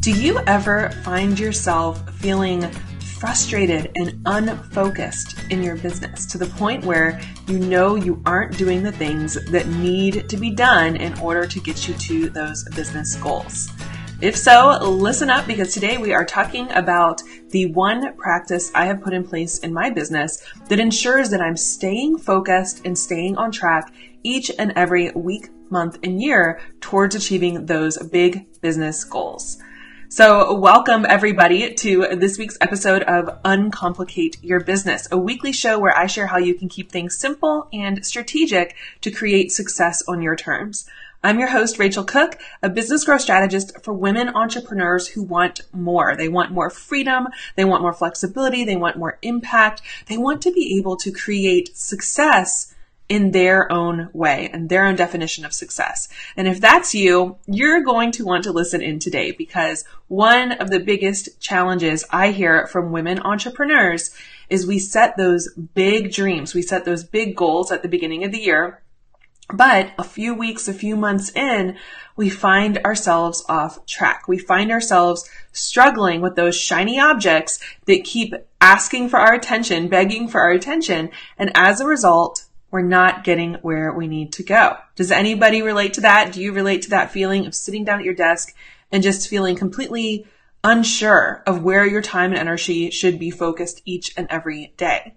Do you ever find yourself feeling frustrated and unfocused in your business to the point where you know you aren't doing the things that need to be done in order to get you to those business goals? If so, listen up because today we are talking about the one practice I have put in place in my business that ensures that I'm staying focused and staying on track each and every week, month, and year towards achieving those big business goals. So welcome everybody to this week's episode of Uncomplicate Your Business, a weekly show where I share how you can keep things simple and strategic to create success on your terms. I'm your host, Racheal Cook, a business growth strategist for women entrepreneurs who want more. They want more freedom. They want more flexibility. They want more impact. They want to be able to create success in their own way and their own definition of success. And if that's you, you're going to want to listen in today because one of the biggest challenges I hear from women entrepreneurs is we set those big dreams. We set those big goals at the beginning of the year. But a few weeks, a few months in, we find ourselves off track. We find ourselves struggling with those shiny objects that keep asking for our attention, begging for our attention. And as a result, we're not getting where we need to go. Does anybody relate to that? Do you relate to that feeling of sitting down at your desk and just feeling completely unsure of where your time and energy should be focused each and every day?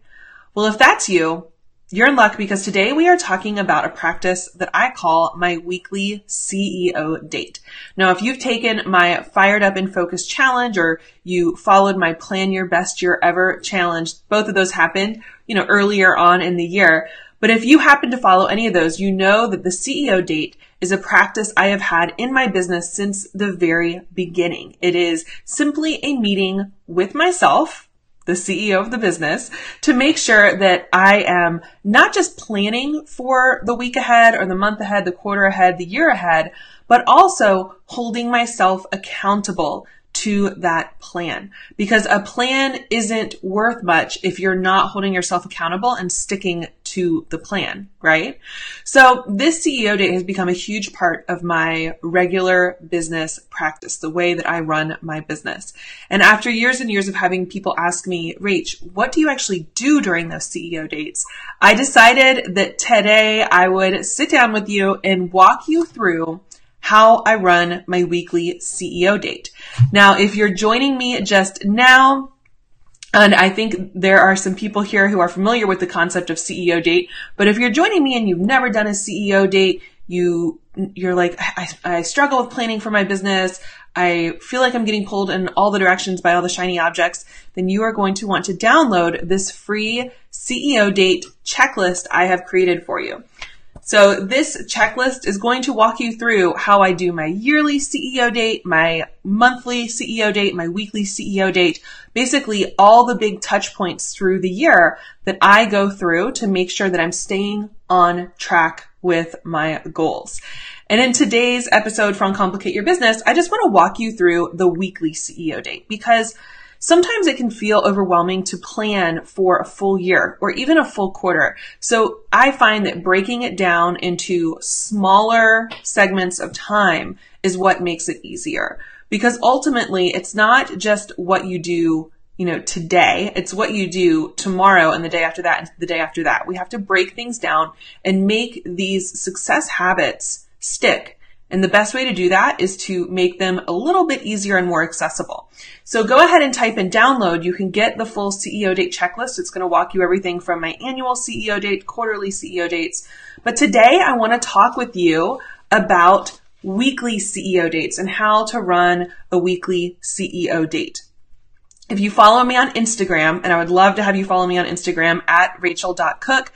Well, if that's you, you're in luck because today we are talking about a practice that I call my weekly CEO date. Now, if you've taken my Fired Up and Focused challenge or you followed my Plan Your Best Year Ever challenge, both of those happened, you know, earlier on in the year. But if you happen to follow any of those, you know that the CEO date is a practice I have had in my business since the very beginning. It is simply a meeting with myself, the CEO of the business, to make sure that I am not just planning for the week ahead or the month ahead, the quarter ahead, the year ahead, but also holding myself accountable to that plan because a plan isn't worth much if you're not holding yourself accountable and sticking to the plan, right? So this CEO date has become a huge part of my regular business practice, the way that I run my business. And after years and years of having people ask me, Rach, what do you actually do during those CEO dates? I decided that today I would sit down with you and walk you through how I run my weekly CEO date. Now, if you're joining me just now, and I think there are some people here who are familiar with the concept of CEO date, but if you're joining me and you've never done a CEO date, you, you're like, I, I struggle with planning for my business. I feel like I'm getting pulled in all the directions by all the shiny objects, then you are going to want to download this free CEO date checklist I have created for you. So this checklist is going to walk you through how I do my yearly CEO date, my monthly CEO date, my weekly CEO date, basically all the big touch points through the year that I go through to make sure that I'm staying on track with my goals. And in today's episode from Complicate Your Business, I just want to walk you through the weekly CEO date because Sometimes it can feel overwhelming to plan for a full year or even a full quarter. So I find that breaking it down into smaller segments of time is what makes it easier because ultimately it's not just what you do you know, today. It's what you do tomorrow and the day after that and the day after that. We have to break things down and make these success habits stick and the best way to do that is to make them a little bit easier and more accessible. So go ahead and type in download. You can get the full CEO date checklist. It's going to walk you everything from my annual CEO date, quarterly CEO dates. But today I want to talk with you about weekly CEO dates and how to run a weekly CEO date. If you follow me on Instagram, and I would love to have you follow me on Instagram at rachel.cook,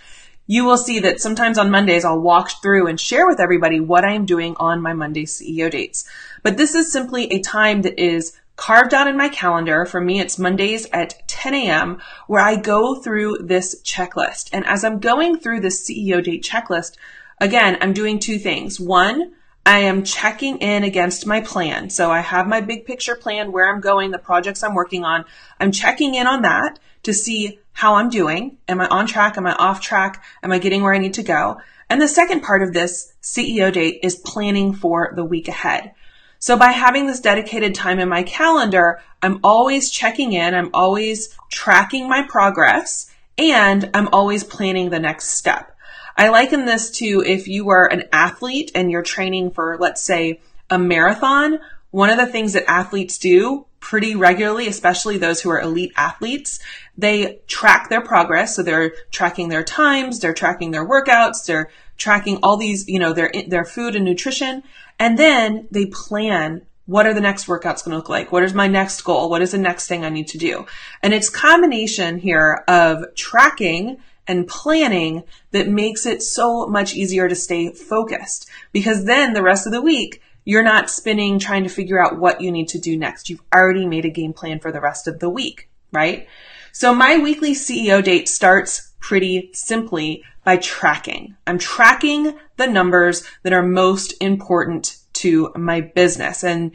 you will see that sometimes on Mondays I'll walk through and share with everybody what I am doing on my Monday CEO dates. But this is simply a time that is carved out in my calendar. For me, it's Mondays at 10 a.m. where I go through this checklist. And as I'm going through this CEO date checklist, again, I'm doing two things. One, I am checking in against my plan. So I have my big picture plan, where I'm going, the projects I'm working on. I'm checking in on that to see how I'm doing. Am I on track? Am I off track? Am I getting where I need to go? And the second part of this CEO date is planning for the week ahead. So by having this dedicated time in my calendar, I'm always checking in, I'm always tracking my progress, and I'm always planning the next step. I liken this to if you were an athlete and you're training for, let's say, a marathon. One of the things that athletes do pretty regularly, especially those who are elite athletes, they track their progress. So they're tracking their times, they're tracking their workouts, they're tracking all these, you know, their, their food and nutrition. And then they plan what are the next workouts going to look like? What is my next goal? What is the next thing I need to do? And it's combination here of tracking and planning that makes it so much easier to stay focused because then the rest of the week you're not spinning trying to figure out what you need to do next. You've already made a game plan for the rest of the week, right? So my weekly CEO date starts pretty simply by tracking. I'm tracking the numbers that are most important to my business. And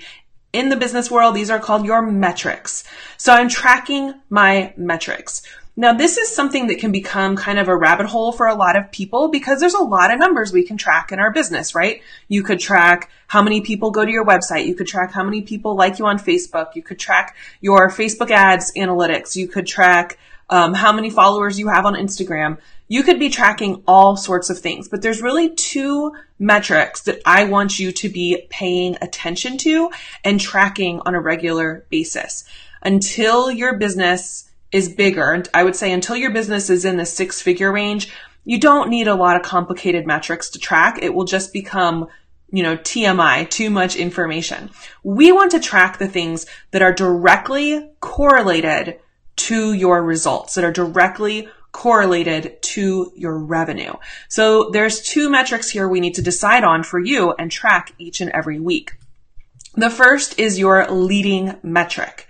in the business world, these are called your metrics. So I'm tracking my metrics. Now, this is something that can become kind of a rabbit hole for a lot of people because there's a lot of numbers we can track in our business, right? You could track how many people go to your website. You could track how many people like you on Facebook. You could track your Facebook ads analytics. You could track um, how many followers you have on Instagram. You could be tracking all sorts of things, but there's really two metrics that I want you to be paying attention to and tracking on a regular basis. Until your business is bigger, I would say until your business is in the six figure range, you don't need a lot of complicated metrics to track. It will just become you know, TMI, too much information. We want to track the things that are directly correlated to your results, that are directly correlated to your revenue. So there's two metrics here we need to decide on for you and track each and every week. The first is your leading metric.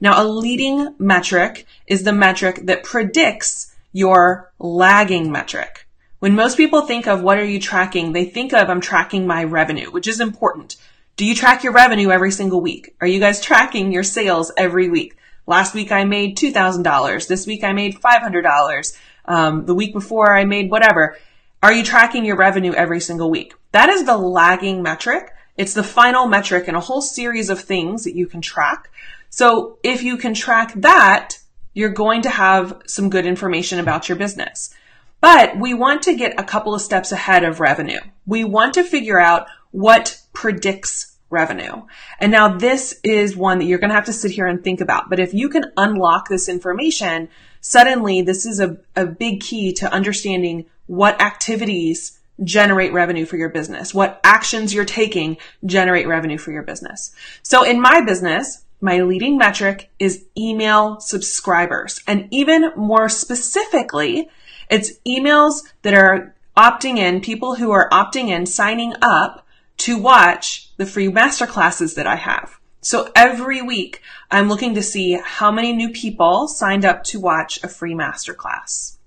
Now, a leading metric is the metric that predicts your lagging metric. When most people think of what are you tracking, they think of I'm tracking my revenue, which is important. Do you track your revenue every single week? Are you guys tracking your sales every week? Last week I made $2,000. This week I made $500. Um, the week before I made whatever. Are you tracking your revenue every single week? That is the lagging metric. It's the final metric in a whole series of things that you can track. So if you can track that, you're going to have some good information about your business. But we want to get a couple of steps ahead of revenue. We want to figure out what predicts revenue. And now this is one that you're going to have to sit here and think about. But if you can unlock this information, suddenly this is a, a big key to understanding what activities generate revenue for your business, what actions you're taking generate revenue for your business. So in my business, my leading metric is email subscribers. And even more specifically, it's emails that are opting in, people who are opting in, signing up to watch the free masterclasses that I have. So every week I'm looking to see how many new people signed up to watch a free masterclass.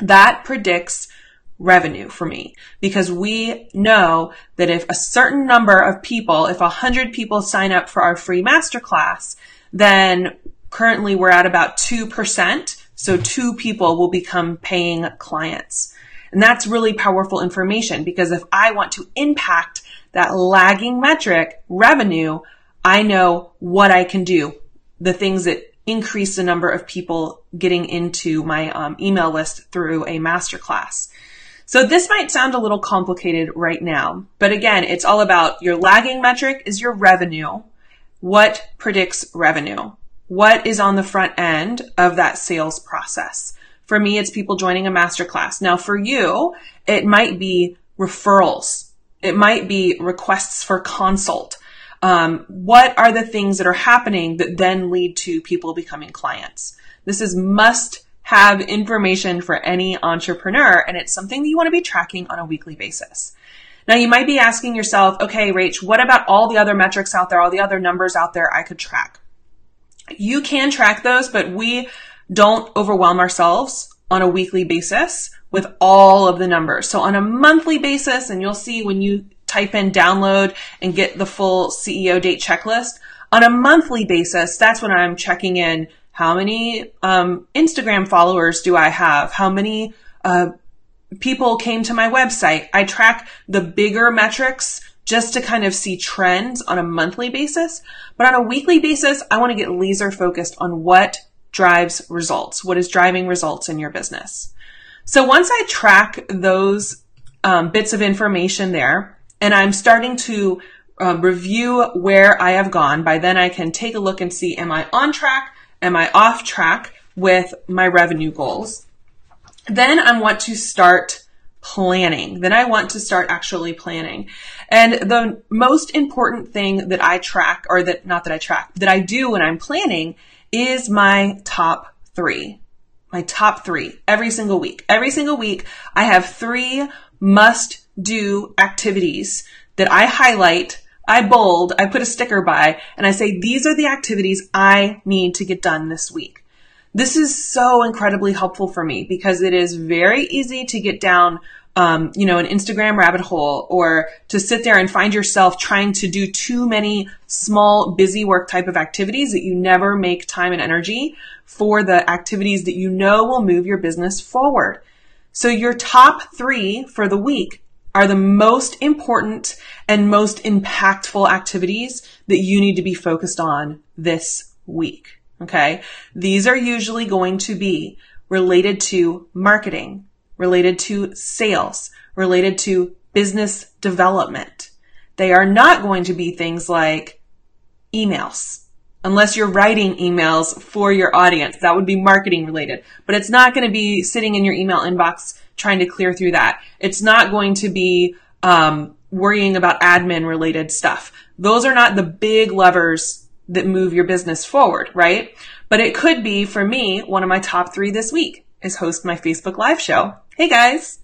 That predicts revenue for me because we know that if a certain number of people, if a hundred people sign up for our free masterclass, then currently we're at about 2%. So two people will become paying clients. And that's really powerful information because if I want to impact that lagging metric, revenue, I know what I can do, the things that increase the number of people getting into my um, email list through a masterclass. So this might sound a little complicated right now, but again, it's all about your lagging metric is your revenue. What predicts revenue? What is on the front end of that sales process? For me, it's people joining a masterclass. Now for you, it might be referrals it might be requests for consult. Um, what are the things that are happening that then lead to people becoming clients? This is must have information for any entrepreneur, and it's something that you want to be tracking on a weekly basis. Now you might be asking yourself, okay, Rach, what about all the other metrics out there, all the other numbers out there I could track? You can track those, but we don't overwhelm ourselves on a weekly basis with all of the numbers. So on a monthly basis, and you'll see when you type in download and get the full CEO date checklist, on a monthly basis, that's when I'm checking in how many um, Instagram followers do I have? How many uh, people came to my website? I track the bigger metrics just to kind of see trends on a monthly basis. But on a weekly basis, I want to get laser focused on what drives results, what is driving results in your business. So once I track those um, bits of information there, and I'm starting to uh, review where I have gone, by then I can take a look and see, am I on track? Am I off track with my revenue goals? Then I want to start planning. Then I want to start actually planning. And the most important thing that I track, or that, not that I track, that I do when I'm planning is my top three. My top three every single week. Every single week, I have three must do activities that I highlight, I bold, I put a sticker by, and I say, these are the activities I need to get done this week. This is so incredibly helpful for me because it is very easy to get down um, you know, an Instagram rabbit hole or to sit there and find yourself trying to do too many small, busy work type of activities that you never make time and energy for the activities that you know will move your business forward. So your top three for the week are the most important and most impactful activities that you need to be focused on this week. Okay. These are usually going to be related to marketing, related to sales, related to business development. They are not going to be things like emails. Unless you're writing emails for your audience, that would be marketing related. But it's not going to be sitting in your email inbox trying to clear through that. It's not going to be um, worrying about admin related stuff. Those are not the big levers that move your business forward, right? But it could be for me, one of my top three this week is host my Facebook live show. Hey guys,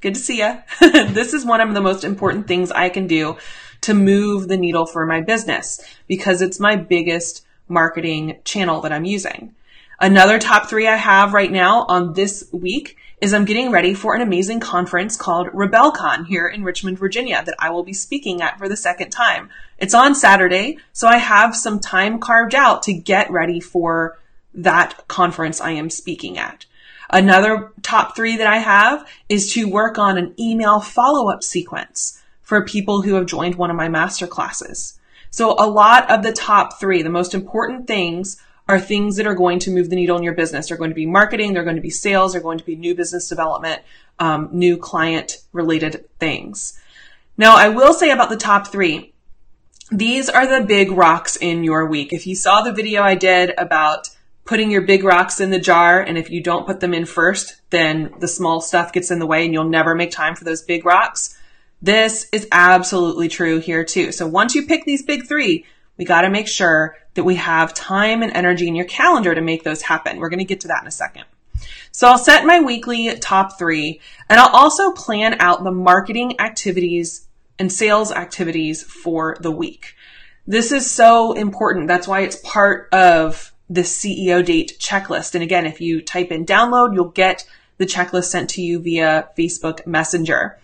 good to see you. this is one of the most important things I can do to move the needle for my business because it's my biggest marketing channel that I'm using. Another top three I have right now on this week is I'm getting ready for an amazing conference called RebelCon here in Richmond, Virginia that I will be speaking at for the second time. It's on Saturday, so I have some time carved out to get ready for that conference I am speaking at. Another top three that I have is to work on an email follow-up sequence for people who have joined one of my master classes. So a lot of the top three, the most important things are things that are going to move the needle in your business. They're going to be marketing, they're going to be sales, they're going to be new business development, um, new client related things. Now, I will say about the top three, these are the big rocks in your week. If you saw the video I did about putting your big rocks in the jar, and if you don't put them in first, then the small stuff gets in the way and you'll never make time for those big rocks. This is absolutely true here too. So once you pick these big three, we got to make sure that we have time and energy in your calendar to make those happen. We're going to get to that in a second. So I'll set my weekly top three and I'll also plan out the marketing activities and sales activities for the week. This is so important. That's why it's part of the CEO date checklist. And again, if you type in download, you'll get the checklist sent to you via Facebook Messenger.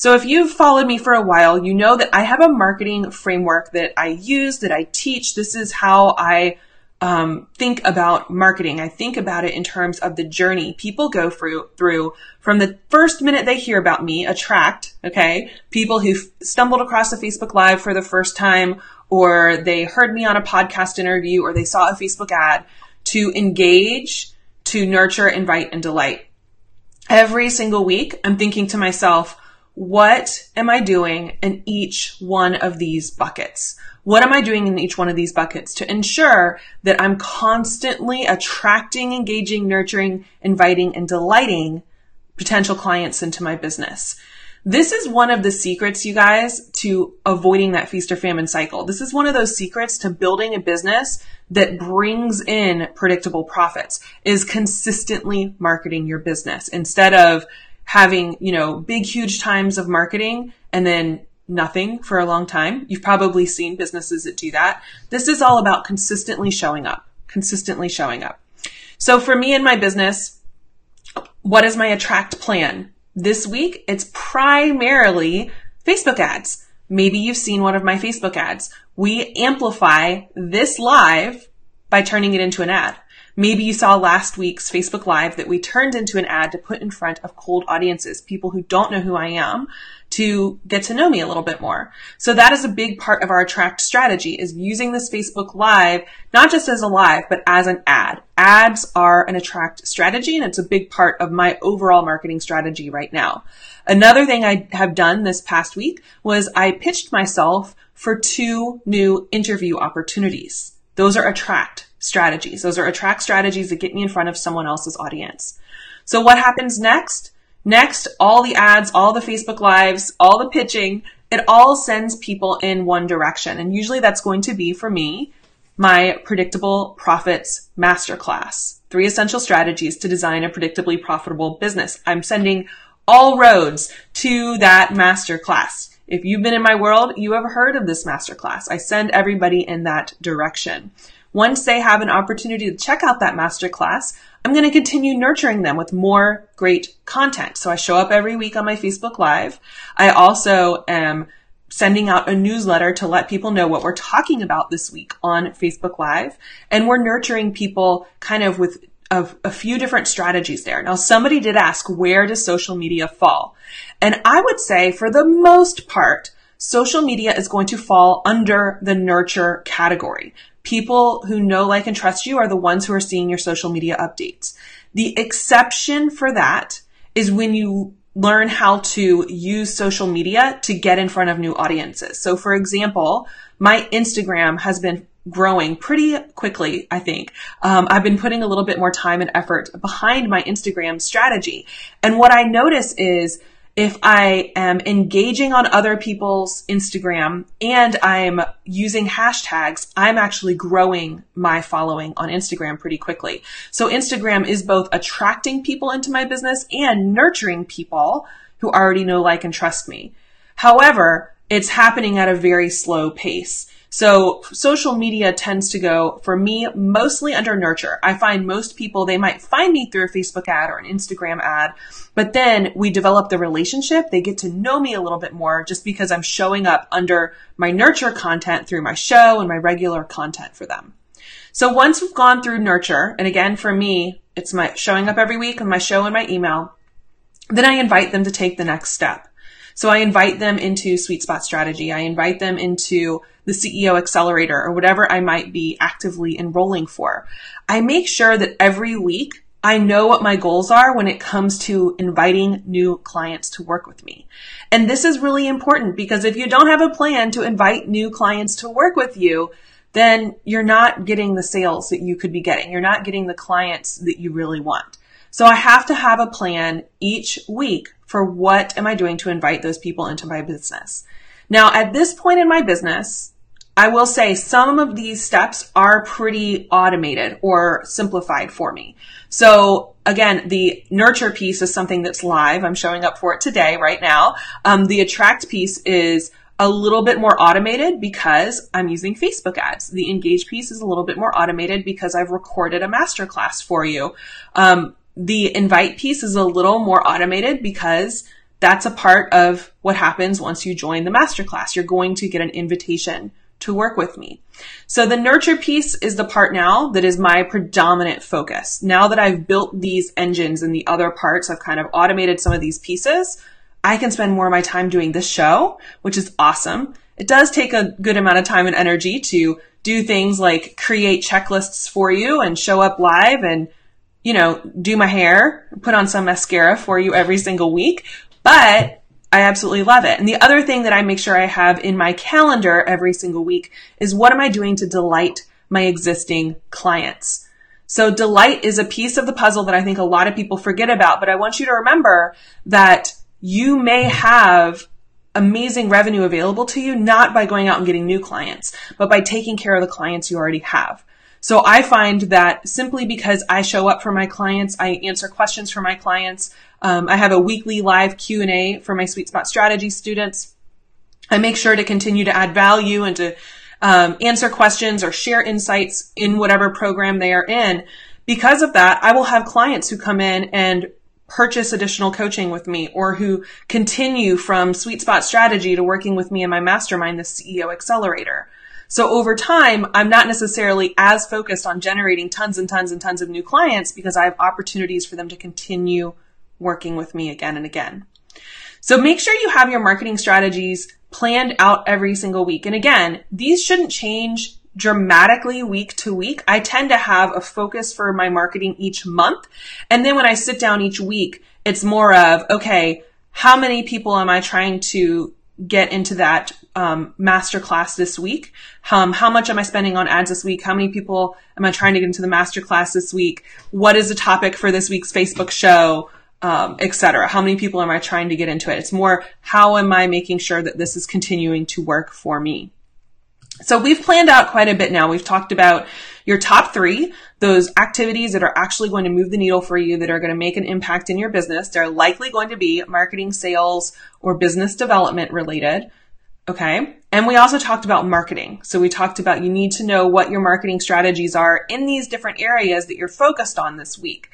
So if you've followed me for a while, you know that I have a marketing framework that I use, that I teach. This is how I um, think about marketing. I think about it in terms of the journey people go through, through from the first minute they hear about me, attract, okay, people who stumbled across a Facebook Live for the first time, or they heard me on a podcast interview, or they saw a Facebook ad, to engage, to nurture, invite, and delight. Every single week, I'm thinking to myself, what am I doing in each one of these buckets? What am I doing in each one of these buckets to ensure that I'm constantly attracting, engaging, nurturing, inviting, and delighting potential clients into my business? This is one of the secrets, you guys, to avoiding that feast or famine cycle. This is one of those secrets to building a business that brings in predictable profits is consistently marketing your business instead of having, you know, big, huge times of marketing and then nothing for a long time. You've probably seen businesses that do that. This is all about consistently showing up, consistently showing up. So for me and my business, what is my attract plan? This week, it's primarily Facebook ads. Maybe you've seen one of my Facebook ads. We amplify this live by turning it into an ad. Maybe you saw last week's Facebook Live that we turned into an ad to put in front of cold audiences, people who don't know who I am, to get to know me a little bit more. So that is a big part of our attract strategy is using this Facebook Live, not just as a live, but as an ad. Ads are an attract strategy and it's a big part of my overall marketing strategy right now. Another thing I have done this past week was I pitched myself for two new interview opportunities. Those are attract strategies. Those are attract strategies that get me in front of someone else's audience. So what happens next? Next, all the ads, all the Facebook lives, all the pitching, it all sends people in one direction. And usually that's going to be for me, my predictable profits masterclass. Three essential strategies to design a predictably profitable business. I'm sending all roads to that masterclass. If you've been in my world, you have heard of this masterclass. I send everybody in that direction. Once they have an opportunity to check out that masterclass, I'm going to continue nurturing them with more great content. So I show up every week on my Facebook Live. I also am sending out a newsletter to let people know what we're talking about this week on Facebook Live. And we're nurturing people kind of with a, a few different strategies there. Now, somebody did ask, where does social media fall? And I would say for the most part, social media is going to fall under the nurture category people who know, like, and trust you are the ones who are seeing your social media updates. The exception for that is when you learn how to use social media to get in front of new audiences. So for example, my Instagram has been growing pretty quickly, I think. Um, I've been putting a little bit more time and effort behind my Instagram strategy. And what I notice is if I am engaging on other people's Instagram and I'm using hashtags, I'm actually growing my following on Instagram pretty quickly. So Instagram is both attracting people into my business and nurturing people who already know, like, and trust me. However, it's happening at a very slow pace. So social media tends to go for me mostly under nurture. I find most people, they might find me through a Facebook ad or an Instagram ad, but then we develop the relationship. They get to know me a little bit more just because I'm showing up under my nurture content through my show and my regular content for them. So once we've gone through nurture, and again, for me, it's my showing up every week on my show and my email, then I invite them to take the next step. So I invite them into sweet spot strategy. I invite them into the CEO accelerator or whatever I might be actively enrolling for. I make sure that every week I know what my goals are when it comes to inviting new clients to work with me. And this is really important because if you don't have a plan to invite new clients to work with you, then you're not getting the sales that you could be getting. You're not getting the clients that you really want. So I have to have a plan each week for what am I doing to invite those people into my business. Now, at this point in my business, I will say some of these steps are pretty automated or simplified for me. So again, the nurture piece is something that's live. I'm showing up for it today, right now. Um, the attract piece is a little bit more automated because I'm using Facebook ads. The engage piece is a little bit more automated because I've recorded a masterclass for you. Um, the invite piece is a little more automated because that's a part of what happens once you join the masterclass. You're going to get an invitation to work with me. So the nurture piece is the part now that is my predominant focus. Now that I've built these engines and the other parts, I've kind of automated some of these pieces. I can spend more of my time doing this show, which is awesome. It does take a good amount of time and energy to do things like create checklists for you and show up live and you know, do my hair, put on some mascara for you every single week, but I absolutely love it. And the other thing that I make sure I have in my calendar every single week is what am I doing to delight my existing clients? So delight is a piece of the puzzle that I think a lot of people forget about, but I want you to remember that you may have amazing revenue available to you, not by going out and getting new clients, but by taking care of the clients you already have. So I find that simply because I show up for my clients, I answer questions for my clients. Um, I have a weekly live Q and A for my Sweet Spot Strategy students. I make sure to continue to add value and to um, answer questions or share insights in whatever program they are in. Because of that, I will have clients who come in and purchase additional coaching with me or who continue from Sweet Spot Strategy to working with me in my mastermind, the CEO Accelerator. So over time, I'm not necessarily as focused on generating tons and tons and tons of new clients because I have opportunities for them to continue working with me again and again. So make sure you have your marketing strategies planned out every single week. And again, these shouldn't change dramatically week to week. I tend to have a focus for my marketing each month. And then when I sit down each week, it's more of, okay, how many people am I trying to get into that um, masterclass this week? Um, how much am I spending on ads this week? How many people am I trying to get into the masterclass this week? What is the topic for this week's Facebook show? Um, etc. How many people am I trying to get into it? It's more how am I making sure that this is continuing to work for me? So we've planned out quite a bit now. We've talked about your top three, those activities that are actually going to move the needle for you, that are going to make an impact in your business. They're likely going to be marketing, sales, or business development related. Okay. And we also talked about marketing. So we talked about you need to know what your marketing strategies are in these different areas that you're focused on this week.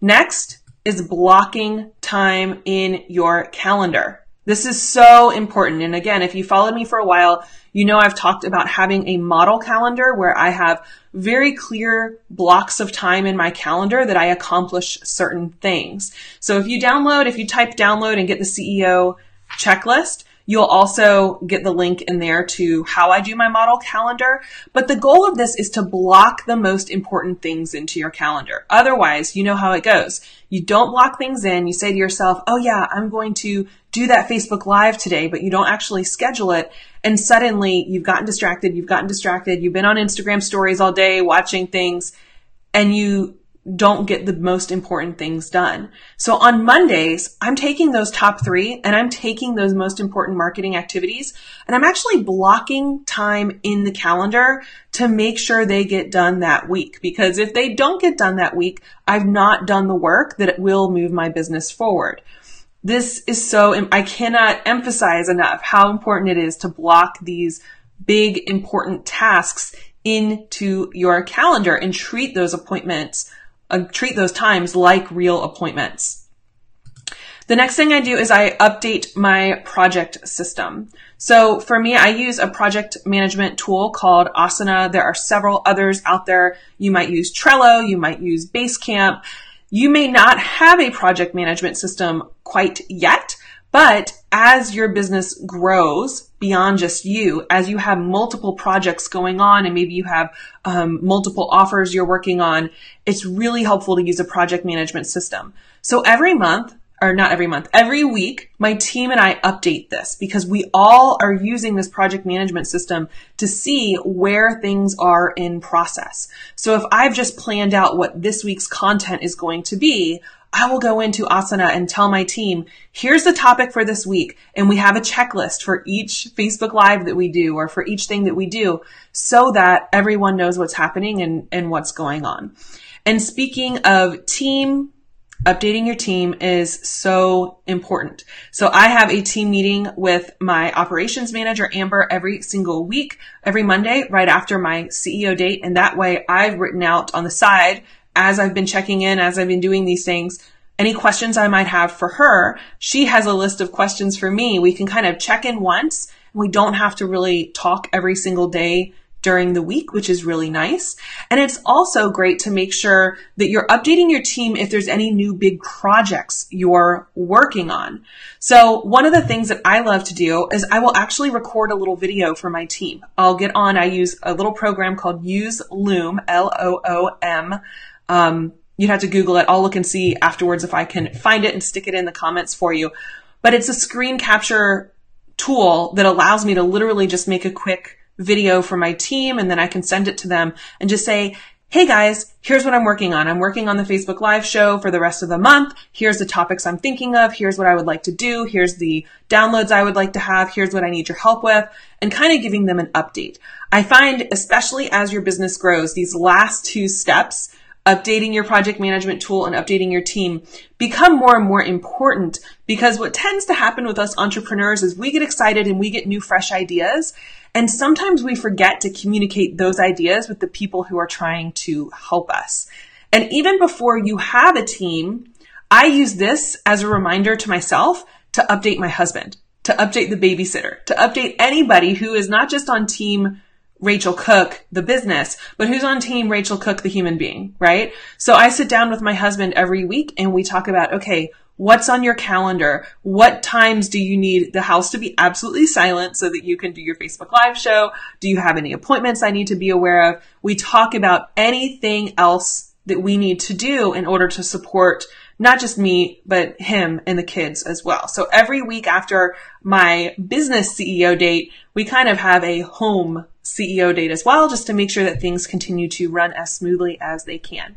Next is blocking time in your calendar. This is so important. And again, if you followed me for a while, you know I've talked about having a model calendar where I have very clear blocks of time in my calendar that I accomplish certain things. So if you download, if you type download and get the CEO checklist, You'll also get the link in there to how I do my model calendar. But the goal of this is to block the most important things into your calendar. Otherwise, you know how it goes. You don't block things in. You say to yourself, Oh yeah, I'm going to do that Facebook live today, but you don't actually schedule it. And suddenly you've gotten distracted. You've gotten distracted. You've been on Instagram stories all day watching things and you don't get the most important things done. So on Mondays, I'm taking those top three and I'm taking those most important marketing activities and I'm actually blocking time in the calendar to make sure they get done that week. Because if they don't get done that week, I've not done the work that will move my business forward. This is so, I cannot emphasize enough how important it is to block these big important tasks into your calendar and treat those appointments uh, treat those times like real appointments. The next thing I do is I update my project system. So for me, I use a project management tool called Asana. There are several others out there. You might use Trello. You might use Basecamp. You may not have a project management system quite yet, but as your business grows beyond just you, as you have multiple projects going on and maybe you have um, multiple offers you're working on, it's really helpful to use a project management system. So every month, or not every month, every week, my team and I update this because we all are using this project management system to see where things are in process. So if I've just planned out what this week's content is going to be, I will go into Asana and tell my team, here's the topic for this week. And we have a checklist for each Facebook Live that we do or for each thing that we do so that everyone knows what's happening and, and what's going on. And speaking of team, updating your team is so important. So I have a team meeting with my operations manager, Amber, every single week, every Monday, right after my CEO date. And that way I've written out on the side as I've been checking in, as I've been doing these things, any questions I might have for her, she has a list of questions for me. We can kind of check in once. We don't have to really talk every single day during the week, which is really nice. And it's also great to make sure that you're updating your team if there's any new big projects you're working on. So one of the things that I love to do is I will actually record a little video for my team. I'll get on, I use a little program called Use Loom, L-O-O-M. Um, you'd have to Google it. I'll look and see afterwards if I can find it and stick it in the comments for you. But it's a screen capture tool that allows me to literally just make a quick video for my team and then I can send it to them and just say, Hey guys, here's what I'm working on. I'm working on the Facebook live show for the rest of the month. Here's the topics I'm thinking of. Here's what I would like to do. Here's the downloads I would like to have. Here's what I need your help with and kind of giving them an update. I find, especially as your business grows, these last two steps updating your project management tool and updating your team become more and more important because what tends to happen with us entrepreneurs is we get excited and we get new fresh ideas. And sometimes we forget to communicate those ideas with the people who are trying to help us. And even before you have a team, I use this as a reminder to myself to update my husband, to update the babysitter, to update anybody who is not just on team Racheal Cook, the business, but who's on team Racheal Cook, the human being, right? So I sit down with my husband every week and we talk about, okay, what's on your calendar? What times do you need the house to be absolutely silent so that you can do your Facebook live show? Do you have any appointments I need to be aware of? We talk about anything else that we need to do in order to support not just me, but him and the kids as well. So every week after my business CEO date, we kind of have a home CEO date as well, just to make sure that things continue to run as smoothly as they can.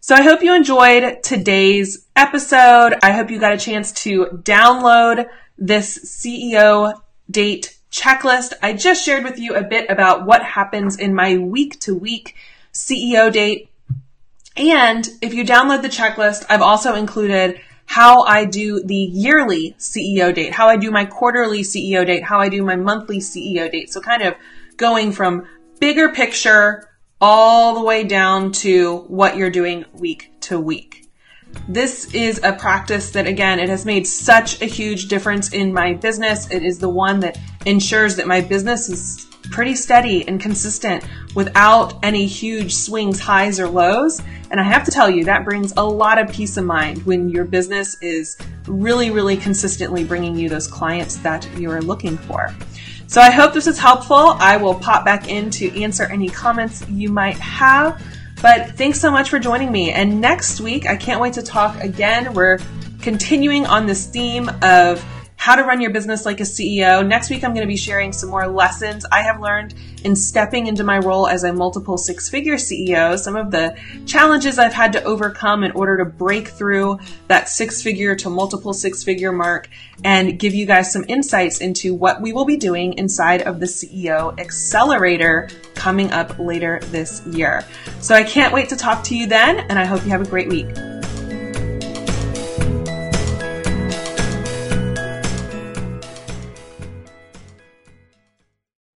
So I hope you enjoyed today's episode. I hope you got a chance to download this CEO date checklist. I just shared with you a bit about what happens in my week to week CEO date. And if you download the checklist, I've also included how I do the yearly CEO date, how I do my quarterly CEO date, how I do my monthly CEO date. So kind of going from bigger picture all the way down to what you're doing week to week. This is a practice that again, it has made such a huge difference in my business. It is the one that ensures that my business is pretty steady and consistent without any huge swings, highs or lows. And I have to tell you, that brings a lot of peace of mind when your business is really, really consistently bringing you those clients that you are looking for. So I hope this is helpful. I will pop back in to answer any comments you might have. But thanks so much for joining me. And next week, I can't wait to talk again. We're continuing on this theme of how to run your business like a CEO. Next week, I'm going to be sharing some more lessons I have learned in stepping into my role as a multiple six figure CEO, some of the challenges I've had to overcome in order to break through that six figure to multiple six figure mark and give you guys some insights into what we will be doing inside of the CEO Accelerator coming up later this year. So I can't wait to talk to you then, and I hope you have a great week.